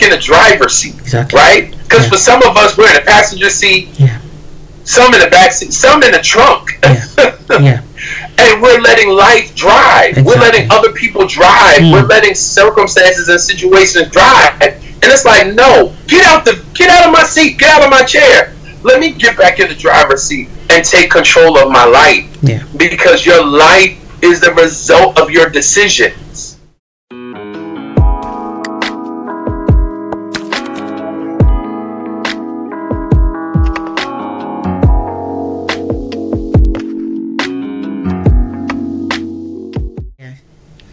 back in the driver's seat, Exactly. right? Because Yeah. for some of us, we're in the passenger seat, Yeah. some in the back seat, some in the trunk. Yeah. yeah. and we're letting life drive. We're letting other people drive. Mm. We're letting circumstances and situations drive. And it's like, no, get out the get out of my seat, get out of my chair. Let me get back in the driver's seat and take control of my life. Yeah. Because your life is the result of your decisions.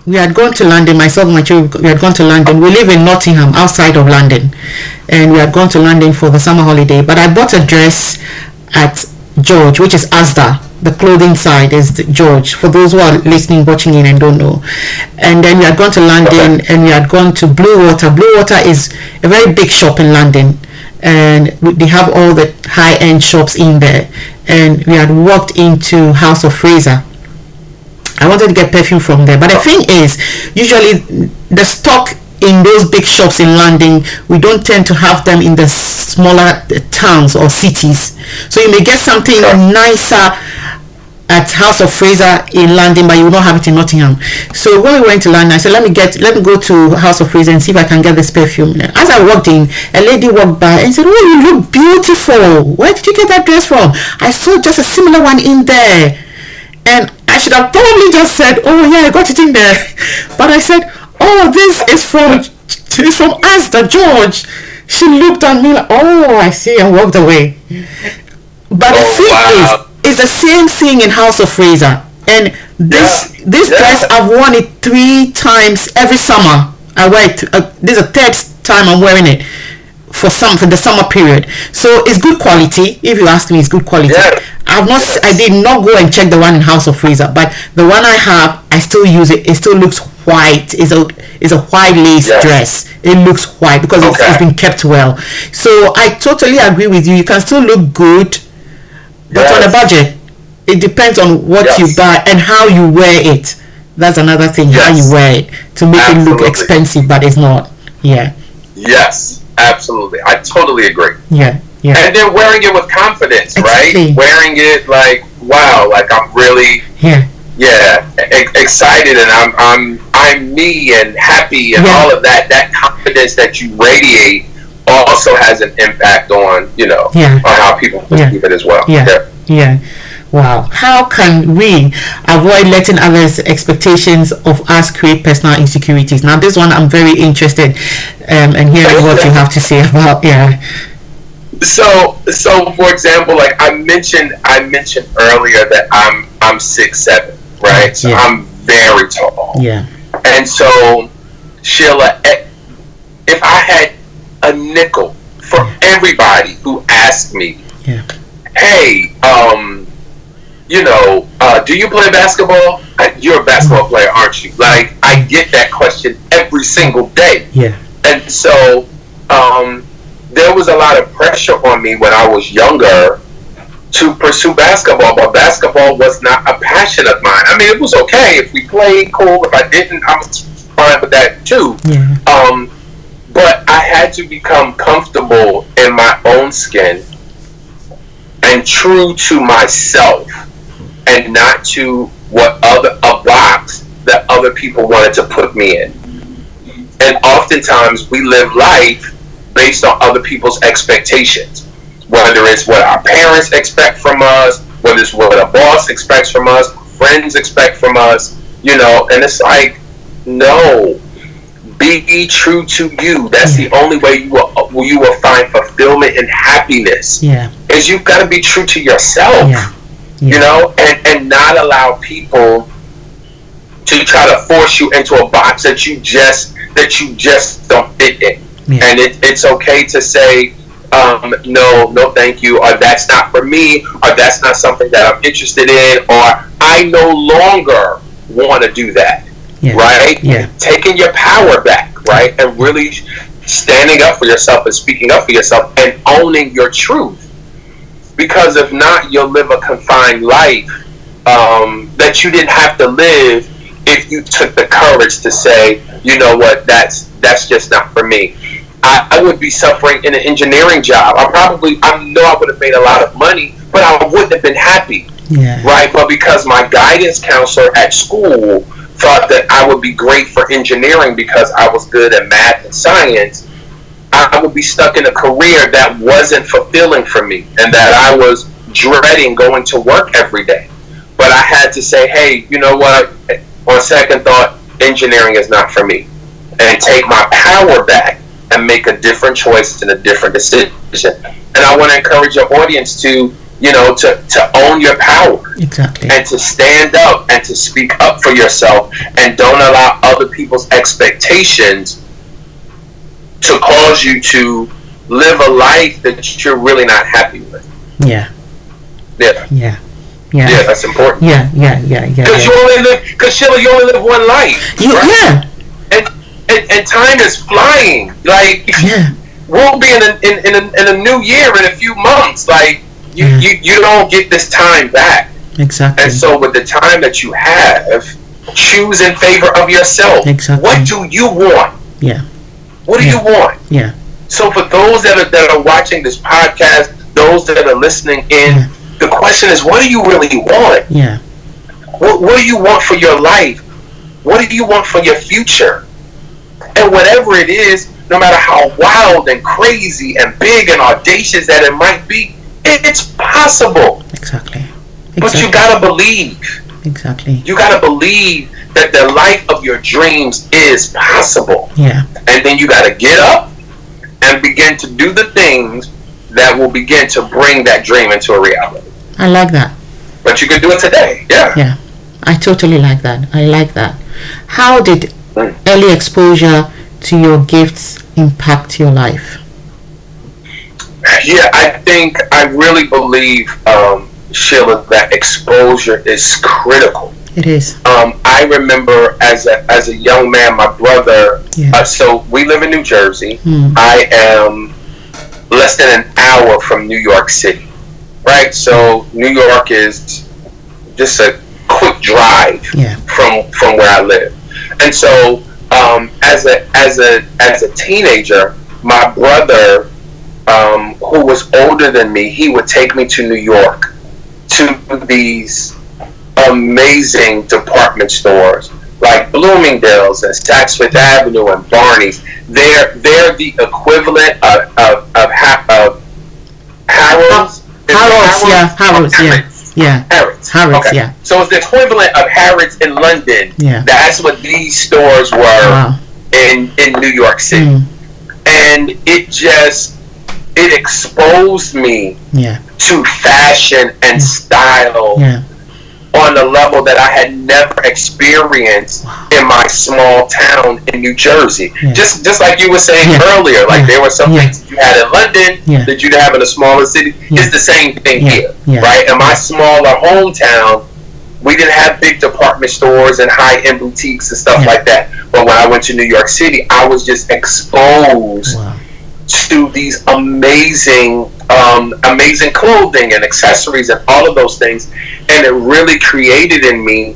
We had gone to London, myself and my children, we had gone to London. We live in Nottingham, outside of London. And we had gone to London for the summer holiday. But I bought a dress at George, which is Asda. The clothing side is the George, for those who are listening, watching in and don't know. And then we had gone to London and we had gone to Bluewater. Blue Water is a very big shop in London. And they have all the high end shops in there. And we had walked into House of Fraser I wanted to get perfume from there. But the thing is, usually the stock in those big shops in London, we don't tend to have them in the smaller uh, towns or cities. So you may get something nicer at House of Fraser in London, but you will not have it in Nottingham. So when we went to London, I said, let me get, let me go to House of Fraser and see if I can get this perfume. As I walked in, a lady walked by and said, oh, you look beautiful. Where did you get that dress from? I saw just a similar one in there. And I should have probably just said, "Oh yeah, I got it in there," but I said, "Oh, this is from it's from Asda George." She looked at me like, "Oh, I see," and walked away. But the Oh, thing wow. is, it's the same thing in House of Fraser, and this Yeah, this yeah. dress I've worn it three times every summer. I wear it. Uh, this is the third time I'm wearing it for some for the summer period. So it's good quality. If you ask me, it's good quality. Yeah. I've not. Yes. I did not go and check the one in House of Fraser, but the one I have, I still use it. It still looks white. It's a it's a white lace Yes. dress. It looks white because it's, it's been kept well. So I totally agree with you. You can still look good, but on a budget. It depends on what you buy and how you wear it. That's another thing. How you wear it to make it look expensive, but it's not. Yeah, Yes, absolutely. I totally agree. yeah, yeah, And then wearing it with confidence, Exactly. right? Wearing it like, wow, like I'm really yeah. yeah e- excited and I'm I'm I'm me and happy and Yeah. all of that. That confidence that you radiate also has an impact on you know Yeah. on how people perceive it as well. Yeah. Yeah. Wow. How can we avoid letting others' expectations of us create personal insecurities? Now, this one I'm very interested um, in hearing what you have to say about. Yeah. So, so for example, like I mentioned, I mentioned earlier that I'm I'm six seven, right? So Yeah. I'm very tall, Yeah. and so Sheila, eh, if I had a nickel for everybody who asked me, Yeah. "Hey, um, you know, uh, do you play basketball? Uh, You're a basketball player, aren't you?" Like I get that question every single day Yeah. and so um, there was a lot of pressure on me when I was younger to pursue basketball, but basketball was not a passion of mine. I mean, it was okay if we played, cool. If I didn't, I was fine with that too. Yeah. Um, but I had to become comfortable in my own skin and true to myself, and not to what other a box that other people wanted to put me in. And oftentimes we live life based on other people's expectations, whether it's what our parents expect from us, whether it's what a boss expects from us, friends expect from us, you know, and it's like, no, be true to you. That's the only way you will you will find fulfillment and happiness. Yeah. Is you've got to be true to yourself Yeah. You know, and, and not allow people to try to force you into a box that you just that you just don't fit in. Yeah. And it, it's okay to say, um, no, no, thank you, or that's not for me, or that's not something that I'm interested in, or I no longer want to do that. Yeah. Right? Yeah. Taking your power back, right? And really standing up for yourself and speaking up for yourself and owning your truth because if not, you'll live a confined life um, that you didn't have to live if you took the courage to say, you know what, that's that's just not for me. I, I would be suffering in an engineering job. I probably, I know I would have made a lot of money, but I wouldn't have been happy. Yeah. Right. But because my guidance counselor at school thought that I would be great for engineering because I was good at math and science, I would be stuck in a career that wasn't fulfilling for me and that I was dreading going to work every day. But I had to say, hey, you know what? On second thought, engineering is not for me. And take my power back and make a different choice and a different decision. And I want to encourage your audience to, you know, to, to own your power. Exactly. And to stand up and to speak up for yourself and don't allow other people's expectations to cause you to live a life that you're really not happy with. Yeah. Yeah. Yeah. Yeah. Yeah, that's important. Yeah, yeah, yeah, yeah. Because yeah. you only live, because Sheila, you only live one life. You, right? yeah, And, and and time is flying. Like yeah, we'll be in a, in, in, a, in a new year in a few months. Like you, Yeah. you, you don't get this time back. exactly. And so with the time that you have, choose in favor of yourself. Exactly. What do you want? Yeah. What do Yeah. you want? Yeah. So for those that are that are watching this podcast, those that are listening in, Yeah. the question is, what do you really want? Yeah. What, what do you want for your life? What do you want for your future? And whatever it is, no matter how wild and crazy and big and audacious that it might be, it's possible. Exactly. But you gotta believe. Exactly. You gotta believe that the life of your dreams is possible. Yeah. And then you gotta get up and begin to do the things that will begin to bring that dream into a reality. I like that. But you can do it today. Yeah. Yeah. I totally like that. I like that. How did early exposure to your gifts impact your life? Yeah, I think I really believe, um, Sheila, that exposure is critical. It is. Um, I remember as a as a young man, my brother. Yeah. Uh, so we live in New Jersey. Hmm. I am less than an hour from New York City, right? So New York is just a quick drive Yeah. from from where I live, and so um, as a as a as a teenager, my brother, um, who was older than me, he would take me to New York to these amazing department stores like Bloomingdale's and Saks Fifth Avenue and Barney's. They're they're the equivalent of of of, ha- of Harrods. Is it Harrods, yeah, Harrods, yeah. Yeah. Harrods. Harrods, okay. yeah. So it's the equivalent of Harrods in London. Yeah. That's what these stores were Wow. in in New York City, Mm. and it just it exposed me Yeah. to fashion and style Yeah. On a level that I had never experienced in my small town in New Jersey. Yeah. Just just like you were saying Yeah. earlier, like Yeah. there were some things that you had in London that you'd have in a smaller city. It's the same thing here, right? In my smaller hometown, we didn't have big department stores and high end boutiques and stuff like that. But when I went to New York City, I was just exposed Wow. to these amazing, um, amazing clothing and accessories and all of those things, and it really created in me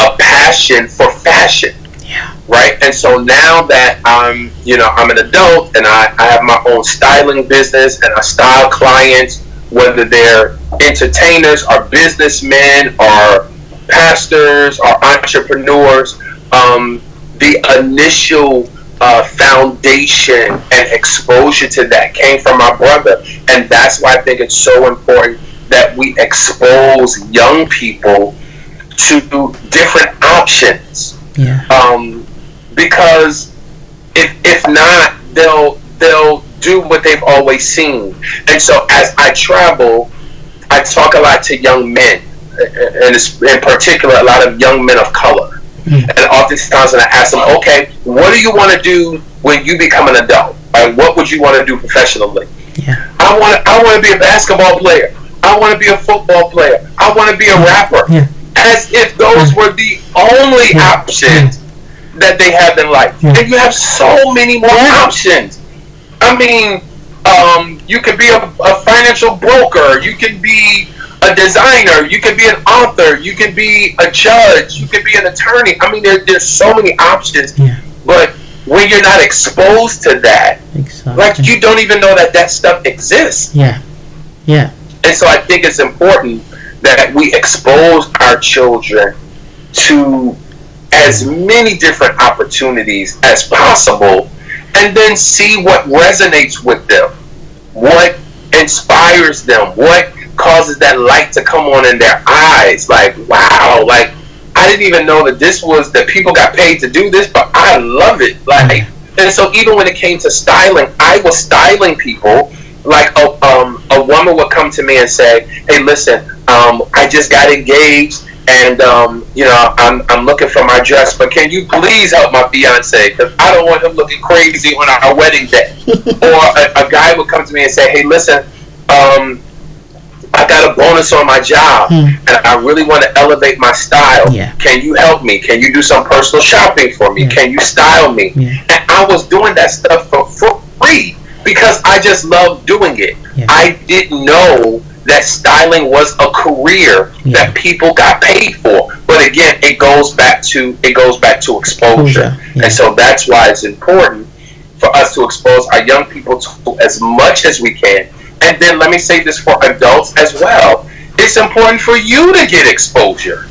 a passion for fashion. Yeah. Right, and so now that I'm, you know, I'm an adult and I, I have my own styling business and I style clients, whether they're entertainers or businessmen or pastors or entrepreneurs, um, the initial uh, foundation and exposure to that came from my brother, and that's why I think it's so important that we expose young people to different options Yeah. um, because if if not, they'll they'll do what they've always seen. And so as I travel, I talk a lot to young men, and in particular a lot of young men of color. Mm. And oftentimes, when I ask them, okay, what do you want to do when you become an adult? Like, what would you want to do professionally? Yeah. I want I want to be a basketball player. I want to be a football player. I want to be a rapper. Yeah. As if those were the only Yeah. options that they have in life. Yeah. And you have so many more options. I mean, um, you could be a, a financial broker. You can be a designer. You can be an author. You can be a judge. You can be an attorney. I mean, there, there's so many options. Yeah. But when you're not exposed to that, Exactly. like you don't even know that that stuff exists. yeah. Yeah. And so I think it's important that we expose our children to as many different opportunities as possible and then see what resonates with them, what inspires them, what causes that light to come on in their eyes. Like, wow, like I didn't even know that this was that people got paid to do this, but I love it. Like, and so even when it came to styling, I was styling people. Like a um, a woman would come to me and say, "Hey, listen, um, I just got engaged, and um, you know I'm I'm looking for my dress, but can you please help my fiance because I don't want him looking crazy on our wedding day." or a, a guy would come to me and say, "Hey, listen." I got a bonus on my job Hmm. and I really want to elevate my style. Yeah. Can you help me? Can you do some personal shopping for me? Yeah. Can you style me? Yeah. And I was doing that stuff for, for free because I just loved doing it. I didn't know that styling was a career that people got paid for. But again, it goes back to it goes back to exposure. And so that's why it's important for us to expose our young people to as much as we can. And then let me say this for adults as well. It's important for you to get exposure.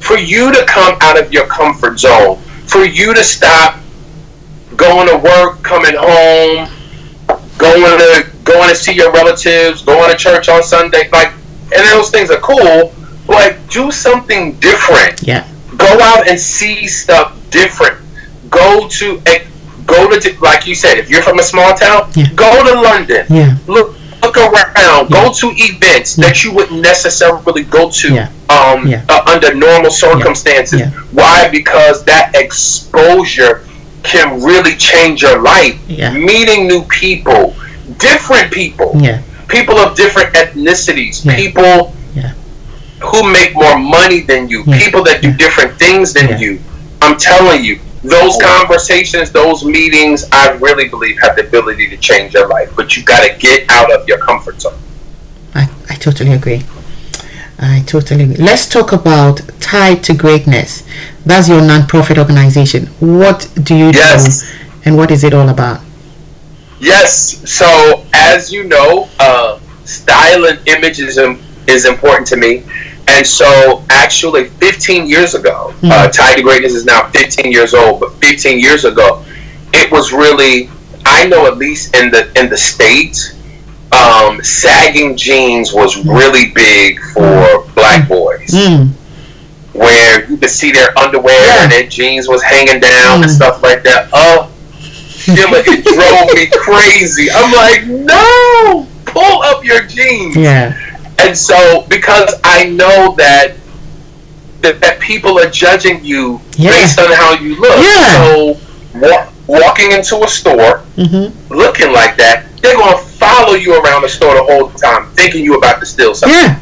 For you to come out of your comfort zone. For you to stop going to work, coming home, going to going to see your relatives, going to church on Sunday. Like and those things are cool, but do something different Yeah. go out and see stuff different. Go to go to like you said, if you're from a small town, Yeah. go to London. Yeah. Look look around. Go to events that you wouldn't necessarily go to Yeah. um, uh, under normal circumstances. Why? Because that exposure can really change your life. Yeah. Meeting new people, different people Yeah. people of different ethnicities, Yeah. people Yeah. who make more money than you, Yeah. people that do different things than Yeah. you. I'm telling you, those conversations, those meetings, I really believe have the ability to change your life. But you got to get out of your comfort zone. I, I totally agree. I totally agree. Let's talk about Tied to Greatness. That's your non-profit organization. What do you Yes. do and what is it all about? Yes. So as you know, uh, style and image is, is important to me. And so actually 15 years ago, uh, Tied to Greatness is now 15 years old, but 15 years ago, it was really, I know at least in the, in the States, um, sagging jeans was really big for black boys Mm. where you could see their underwear Yeah. and their jeans was hanging down and Mm. stuff like that. Oh, Shimmer, it drove me crazy. I'm like, no, pull up your jeans. Yeah. And so, because I know that that, that people are judging you Yeah. based on how you look. Yeah. So, wa- walking into a store hmm looking like that, they're gonna follow you around the store the whole time, thinking you about to steal something. Yeah.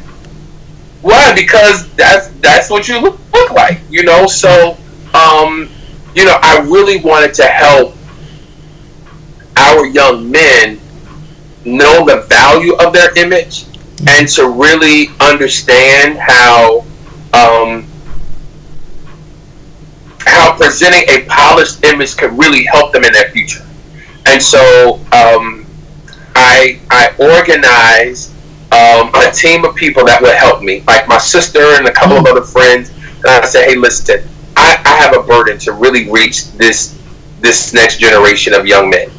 Why? Because that's that's what you look, look like, you know. So, um, you know, I really wanted to help our young men know the value of their image and to really understand how um, how presenting a polished image could really help them in their future. And so um, I I organized um, a team of people that would help me, like my sister and a couple of other friends. And I said, hey, listen, I, I have a burden to really reach this this next generation of young men,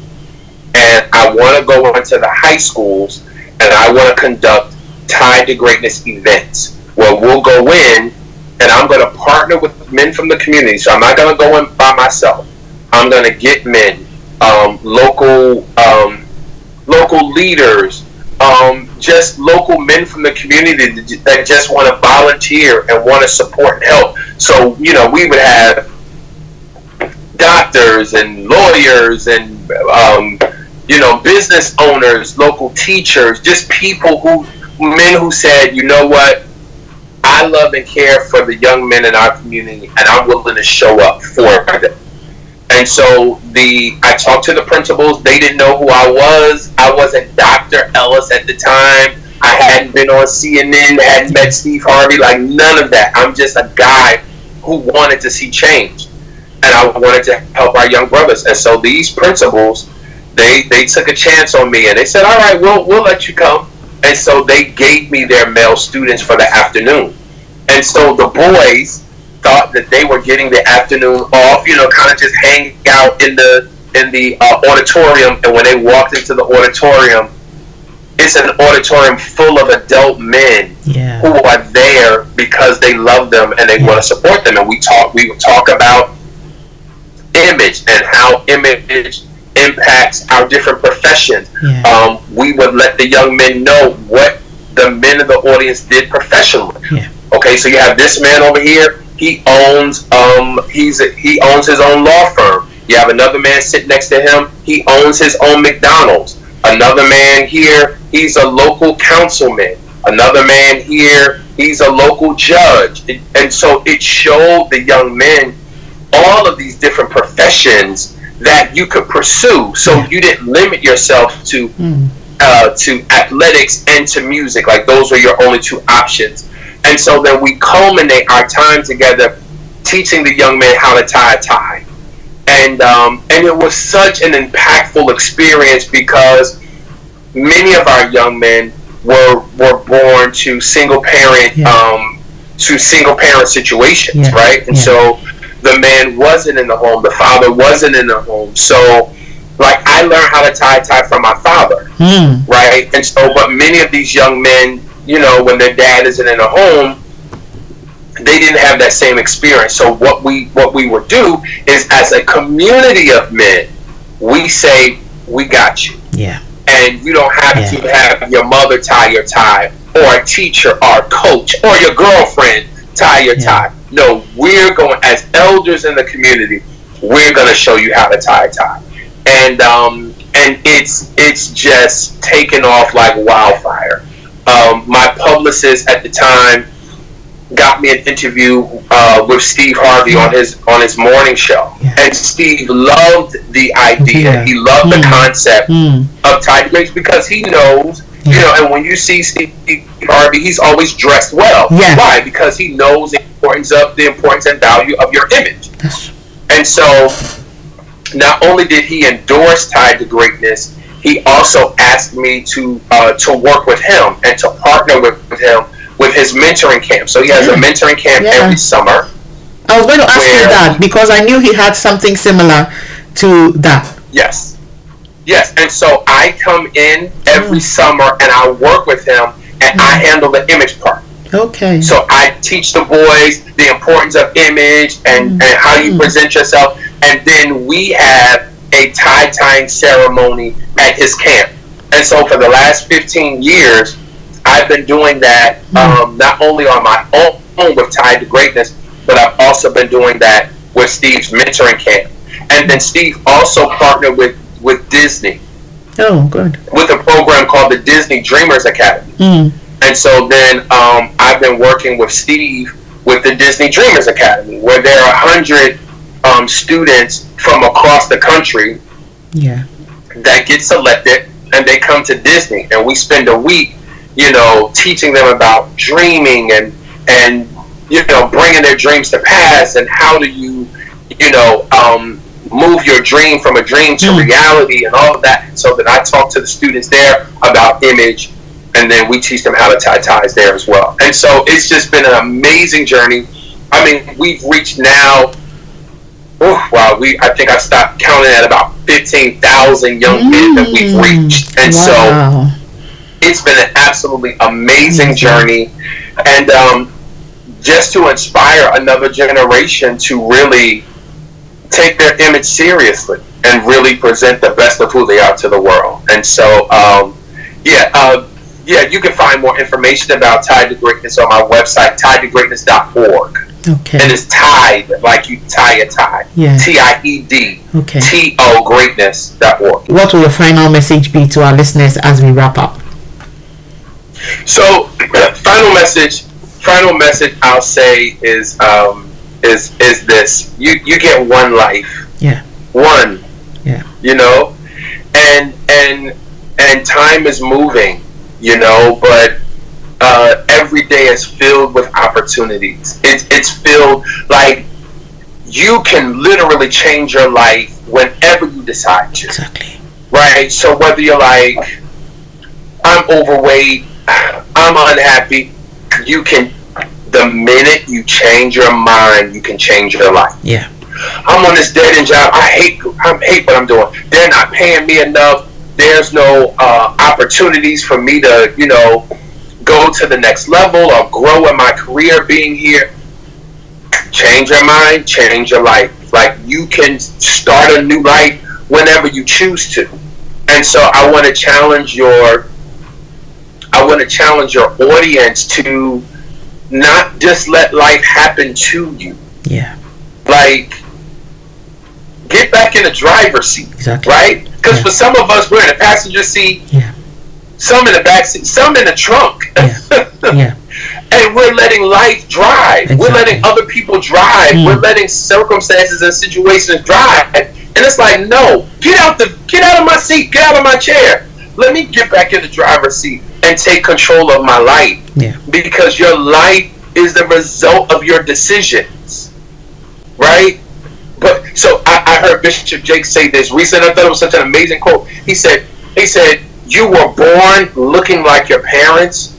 and I want to go into the high schools and I want to conduct Tied to Greatness events where we'll go in and I'm going to partner with men from the community. So I'm not going to go in by myself. I'm going to get men, um, local um, local leaders, um, just local men from the community that- just want to volunteer and want to support and help. So you know, we would have doctors and lawyers and um, you know business owners, local teachers, just people who men who said, you know what, I love and care for the young men in our community, and I'm willing to show up for them. And so the I talked to the principals. They didn't know who I was. I wasn't Dr. Ellis at the time. I hadn't been on CNN. Hadn't met Steve Harvey. Like none of that. I'm just a guy who wanted to see change. and I wanted to help our young brothers. And so these principals, they they took a chance on me, and they said, "All right, we'll we'll let you come." And so they gave me their male students for the afternoon. And so the boys thought that they were getting the afternoon off, you know, kind of just hang out in the in the uh, auditorium. And when they walked into the auditorium, it's an auditorium full of adult men Yeah. who are there because they love them and they Yeah. want to support them. And we talk, we talk about image and how image impacts our different professions. Yeah. Um, we would let the young men know what the men in the audience did professionally. Yeah. Okay, so you have this man over here. He owns um he's a, he owns his own law firm. You have another man sitting next to him. He owns his own McDonald's. Another man here, he's a local councilman. Another man here, he's a local judge. And so it showed the young men all of these different professions that you could pursue. So you didn't limit yourself to Mm. uh, to athletics and to music. Like those were your only two options. And so then we culminate our time together teaching the young men how to tie a tie. And um, and it was such an impactful experience because many of our young men were were born to single parent Yeah. um, to single parent situations, Yeah. right? And Yeah. so the man wasn't in the home, the father wasn't in the home. So like I learned how to tie a tie from my father Mm. right? And so, but many of these young men, you know, when their dad isn't in the home, they didn't have that same experience. So what we what we would do is, as a community of men, we say, "We got you," Yeah. and you don't have Yeah. to have your mother tie your tie, or a teacher, or a coach, or your girlfriend tie your Yeah. tie. No, we're going as elders in the community. We're going to show you how to tie a tie, and um, and it's it's just taken off like wildfire. Um, my publicist at the time got me an interview uh, with Steve Harvey on his on his morning show, Yeah. and Steve loved the idea. Yeah. He loved the Mm. concept Mm. of Tied to Greatness because he knows, you know, and when you see Steve Harvey, he's always dressed well. Yeah. Why? Because he knows importance of the importance and value of your image. And so, not only did he endorse Tied to Greatness, he also asked me to uh, to work with him and to partner with, with him with his mentoring camp. So he has a mentoring camp Yeah. every summer. I was going to ask you that because I knew he had something similar to that. Yes. Yes. And so I come in every summer and I work with him and I handle the image part. Okay. So I teach the boys the importance of image and, and how you present yourself. And then we have a tie tying ceremony at his camp. And so for the last 15 years, I've been doing that um, not only on my own with Tied to Greatness, but I've also been doing that with Steve's mentoring camp. And then Steve also partnered with, with Disney oh, good. with a program called the Disney Dreamers Academy. Mm. And so then um, I've been working with Steve with the Disney Dreamers Academy, where there are 100 um, students from across the country Yeah. that get selected and they come to Disney. And we spend a week, you know, teaching them about dreaming and, and you know, bringing their dreams to pass and how do you, you know, um, move your dream from a dream to Mm. reality and all of that. So that I talk to the students there about image and then we teach them how to tie ties there as well. And so it's just been an amazing journey. I mean, we've reached now. Oh, wow, we I think I stopped counting at about fifteen thousand young men that we've Mm. reached, and so it's been an absolutely amazing Amazing. journey, and um, just to inspire another generation to really take their image seriously and really present the best of who they are to the world. And so, um, yeah, uh, yeah, you can find more information about Tied to Greatness on my website, tiedtogreatness.org. Okay. And it's tied, like you tie a tie. Yeah. T I E D Okay. T O greatness.org. What will your final message be to our listeners as we wrap up? So, final message, final message I'll say is um, is is this: you you get one life, Yeah. one, Yeah. you know, and and and time is moving, you know, but uh, every day is filled with opportunities. It's it's filled like you can literally change your life whenever you decide to. Exactly. Right? So whether you're like, I'm overweight, I'm unhappy, you can, the minute you change your mind, you can change your life. Yeah. I'm on this dead end job. I hate, I hate what I'm doing. They're not paying me enough. There's no uh, opportunities for me to, you know, go to the next level or grow in my career being here. Change your mind, change your life. Like you can start a new life whenever you choose to. And so I want to challenge your I want to challenge your audience to not just let life happen to you. Yeah. Like get back in the driver's seat. Exactly. Right? Because Yeah. for some of us we're in the passenger seat, Yeah. some in the back seat, some in the trunk. Yeah. yeah. and we're letting life drive. We're letting other people drive. Mm. We're letting circumstances and situations drive. And it's like, no, get out the get out of my seat, get out of my chair. Let me get back in the driver's seat and take control of my life. Yeah. Because your life is the result of your decisions. Right? So I, I heard Bishop Jakes say this recently. I thought it was such an amazing quote. He said, he said, you were born looking like your parents,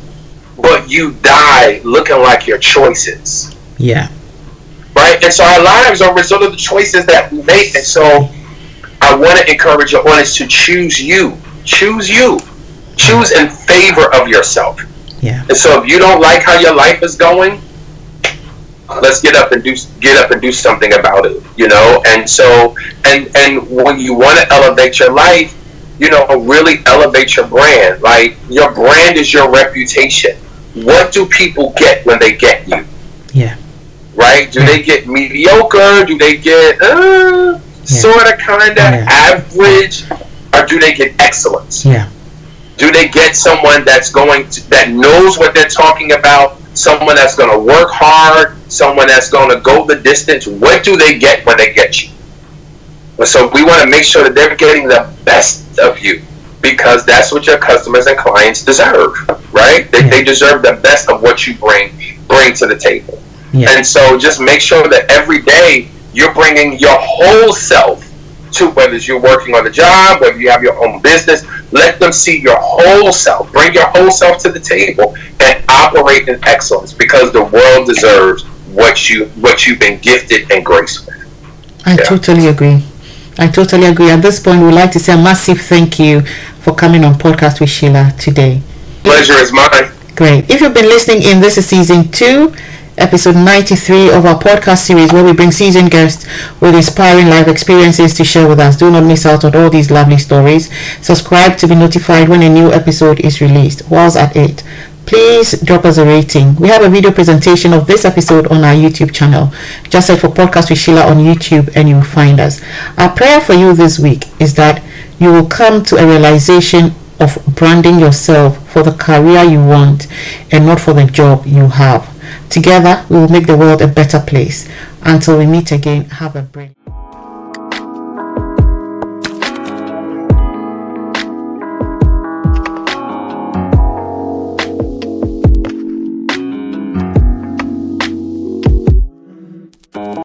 but you die looking like your choices. Yeah. Right? And so our lives are a result of the choices that we make. And so I want to encourage your audience to choose you. Choose you. Choose in favor of yourself. Yeah. And so if you don't like how your life is going, let's get up and do get up and do something about it. You know, and so and and when you want to elevate your life, you know, really elevate your brand. Like your brand is your reputation. What do people get when they get you? Yeah. Right? Do they get mediocre? Do they get uh, sort of, kind of Yeah. average, or do they get excellence? Yeah. do they get someone that's going to, that knows what they're talking about someone that's going to work hard someone that's going to go the distance what do they get when they get you so we want to make sure that they're getting the best of you because that's what your customers and clients deserve right they, Yeah. they deserve the best of what you bring bring to the table Yeah. and so just make sure that every day you're bringing your whole self to whether you're working on the job, whether you have your own business, let them see your whole self. Bring your whole self to the table and operate in excellence because the world deserves what you what you've been gifted and graced with. I Yeah. totally agree. I totally agree. At this point, we'd like to say a massive thank you for coming on podcast with Sheila today. Pleasure is mine. Great. If you've been listening in, this is season two, episode 93 of our podcast series where we bring seasoned guests with inspiring life experiences to share with us. Do not miss out on all these lovely stories. Subscribe to be notified when a new episode is released. Whilst at it, please drop us a rating. We have a video presentation of this episode on our YouTube channel. Just search for Podcast with Sheila on YouTube and you'll find us. Our prayer for you this week is that you will come to a realization of branding yourself for the career you want and not for the job you have. Together, we will make the world a better place. Until we meet again, have a brilliant